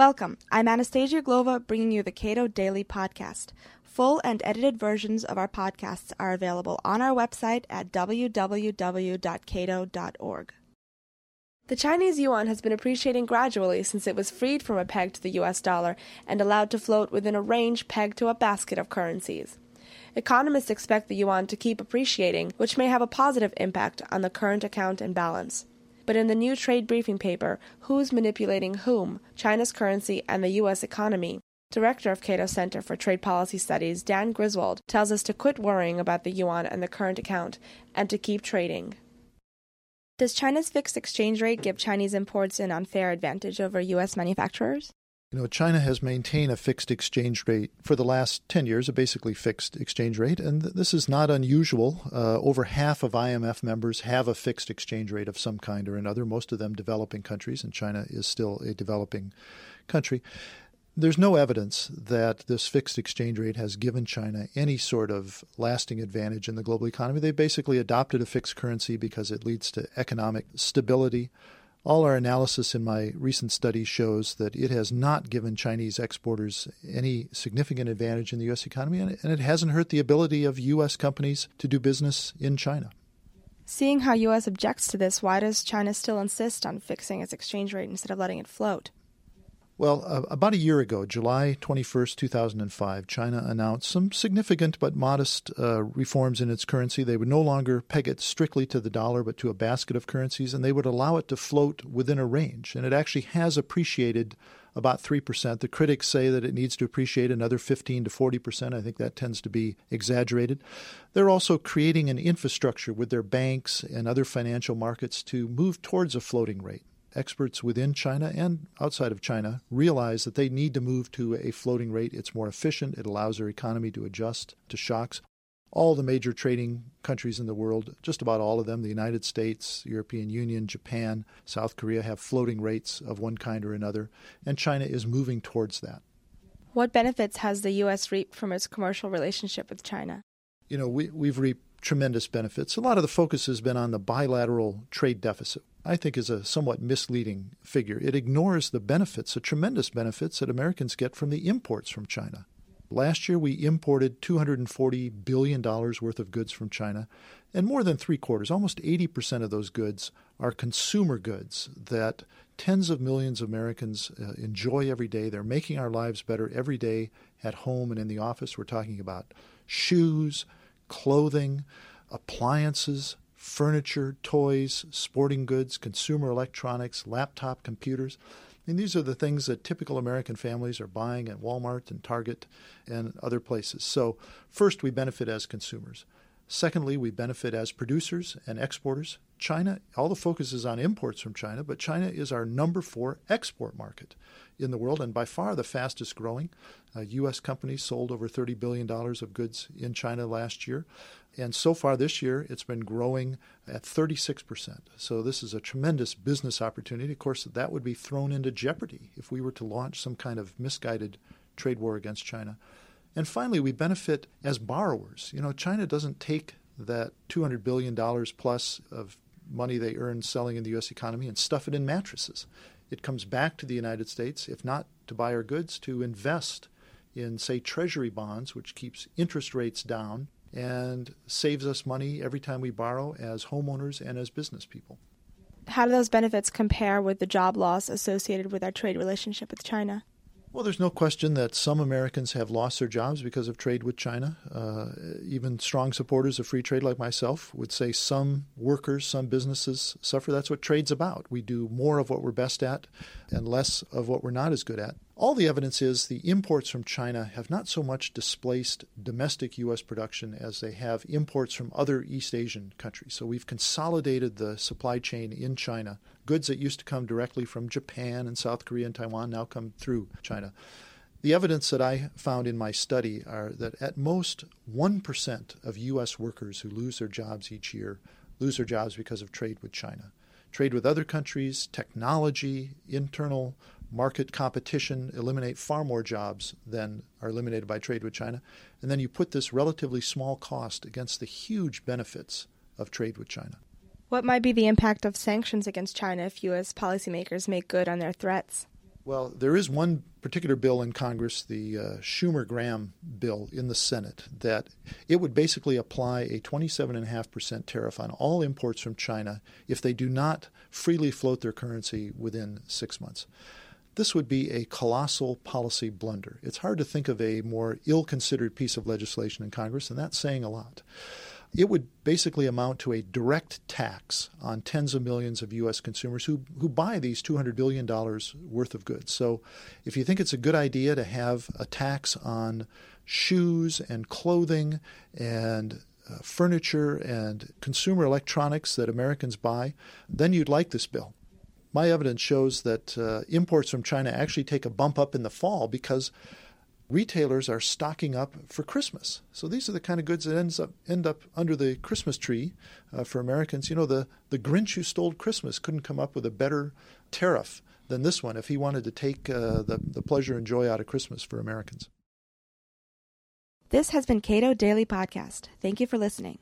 Welcome. I'm Anastasia Uglova, bringing you the Cato Daily Podcast. Full and edited versions of our podcasts are available on our website at www.cato.org. The Chinese yuan has been appreciating gradually since it was freed from a peg to the US dollar and allowed to float within a range pegged to a basket of currencies. Economists expect the yuan to keep appreciating, which may have a positive impact on the current account and balance. But in the new trade briefing paper, Who's Manipulating Whom? China's Currency and the U.S. Economy, Director of Cato Center for Trade Policy Studies, Dan Griswold, tells us to quit worrying about the yuan and the current account and to keep trading. Does China's fixed exchange rate give Chinese imports an unfair advantage over U.S. manufacturers? You know, China has maintained a fixed exchange rate for the last 10 years, a basically fixed exchange rate, and this is not unusual. Uh, over half of IMF members have a fixed exchange rate of some kind or another, most of them developing countries, and China is still a developing country. There's no evidence that this fixed exchange rate has given China any sort of lasting advantage in the global economy. They basically adopted a fixed currency because it leads to economic stability all our analysis in my recent study shows that it has not given Chinese exporters any significant advantage in the U.S. economy, and it hasn't hurt the ability of U.S. companies to do business in China. Seeing how U.S. objects to this, why does China still insist on fixing its exchange rate instead of letting it float? Well, uh, about a year ago, July 21st, 2005, China announced some significant but modest uh, reforms in its currency. They would no longer peg it strictly to the dollar, but to a basket of currencies, and they would allow it to float within a range. And it actually has appreciated about 3%. The critics say that it needs to appreciate another 15 to 40%. I think that tends to be exaggerated. They're also creating an infrastructure with their banks and other financial markets to move towards a floating rate experts within China and outside of China realize that they need to move to a floating rate. It's more efficient, it allows their economy to adjust to shocks. All the major trading countries in the world, just about all of them, the United States, European Union, Japan, South Korea, have floating rates of one kind or another, and China is moving towards that. What benefits has the U.S. reaped from its commercial relationship with China? You know, we, we've reaped tremendous benefits. A lot of the focus has been on the bilateral trade deficit. I think is a somewhat misleading figure. It ignores the benefits, the tremendous benefits that Americans get from the imports from China. Last year, we imported $240 billion worth of goods from China, and more than three quarters, almost 80% of those goods, are consumer goods that tens of millions of Americans uh, enjoy every day. They're making our lives better every day at home and in the office. We're talking about shoes, clothing, appliances, furniture, toys, sporting goods, consumer electronics, laptop computers. Mean, these are the things that typical American families are buying at Walmart and Target and other places. So, first, we benefit as consumers. Secondly, we benefit as producers and exporters. China, all the focus is on imports from China, but China is our number four export market in the world and by far the fastest growing. Uh, U.S. companies sold over $30 billion of goods in China last year. And so far this year, it's been growing at 36%. So this is a tremendous business opportunity. Of course, that would be thrown into jeopardy if we were to launch some kind of misguided trade war against China. And finally, we benefit as borrowers. You know, China doesn't take that $200 billion plus of money they earn selling in the U.S. economy and stuff it in mattresses. It comes back to the United States, if not to buy our goods, to invest in, say, treasury bonds, which keeps interest rates down and saves us money every time we borrow as homeowners and as business people. How do those benefits compare with the job loss associated with our trade relationship with China? Well, there's no question that some Americans have lost their jobs because of trade with China. Uh, even strong supporters of free trade like myself would say some workers, some businesses suffer. That's what trade's about. We do more of what we're best at and less of what we're not as good at. All the evidence is the imports from China have not so much displaced domestic U.S. production as they have imports from other East Asian countries. So we've consolidated the supply chain in China. Goods that used to come directly from Japan and South Korea and Taiwan now come through China. The evidence that I found in my study are that at most 1% of U.S. workers who lose their jobs each year lose their jobs because of trade with China. Trade with other countries, technology, internal market competition eliminate far more jobs than are eliminated by trade with China. And then you put this relatively small cost against the huge benefits of trade with China. What might be the impact of sanctions against China if U.S. policymakers make good on their threats? Well, there is one particular bill in Congress, the uh, Schumer Graham bill in the Senate, that it would basically apply a 27.5% tariff on all imports from China if they do not freely float their currency within six months. This would be a colossal policy blunder. It's hard to think of a more ill considered piece of legislation in Congress, and that's saying a lot. It would basically amount to a direct tax on tens of millions of U.S. consumers who, who buy these $200 billion worth of goods. So, if you think it's a good idea to have a tax on shoes and clothing and uh, furniture and consumer electronics that Americans buy, then you'd like this bill my evidence shows that uh, imports from China actually take a bump up in the fall because retailers are stocking up for Christmas. So these are the kind of goods that ends up end up under the Christmas tree uh, for Americans. You know, the the Grinch who stole Christmas couldn't come up with a better tariff than this one if he wanted to take uh, the the pleasure and joy out of Christmas for Americans. This has been Cato Daily Podcast. Thank you for listening.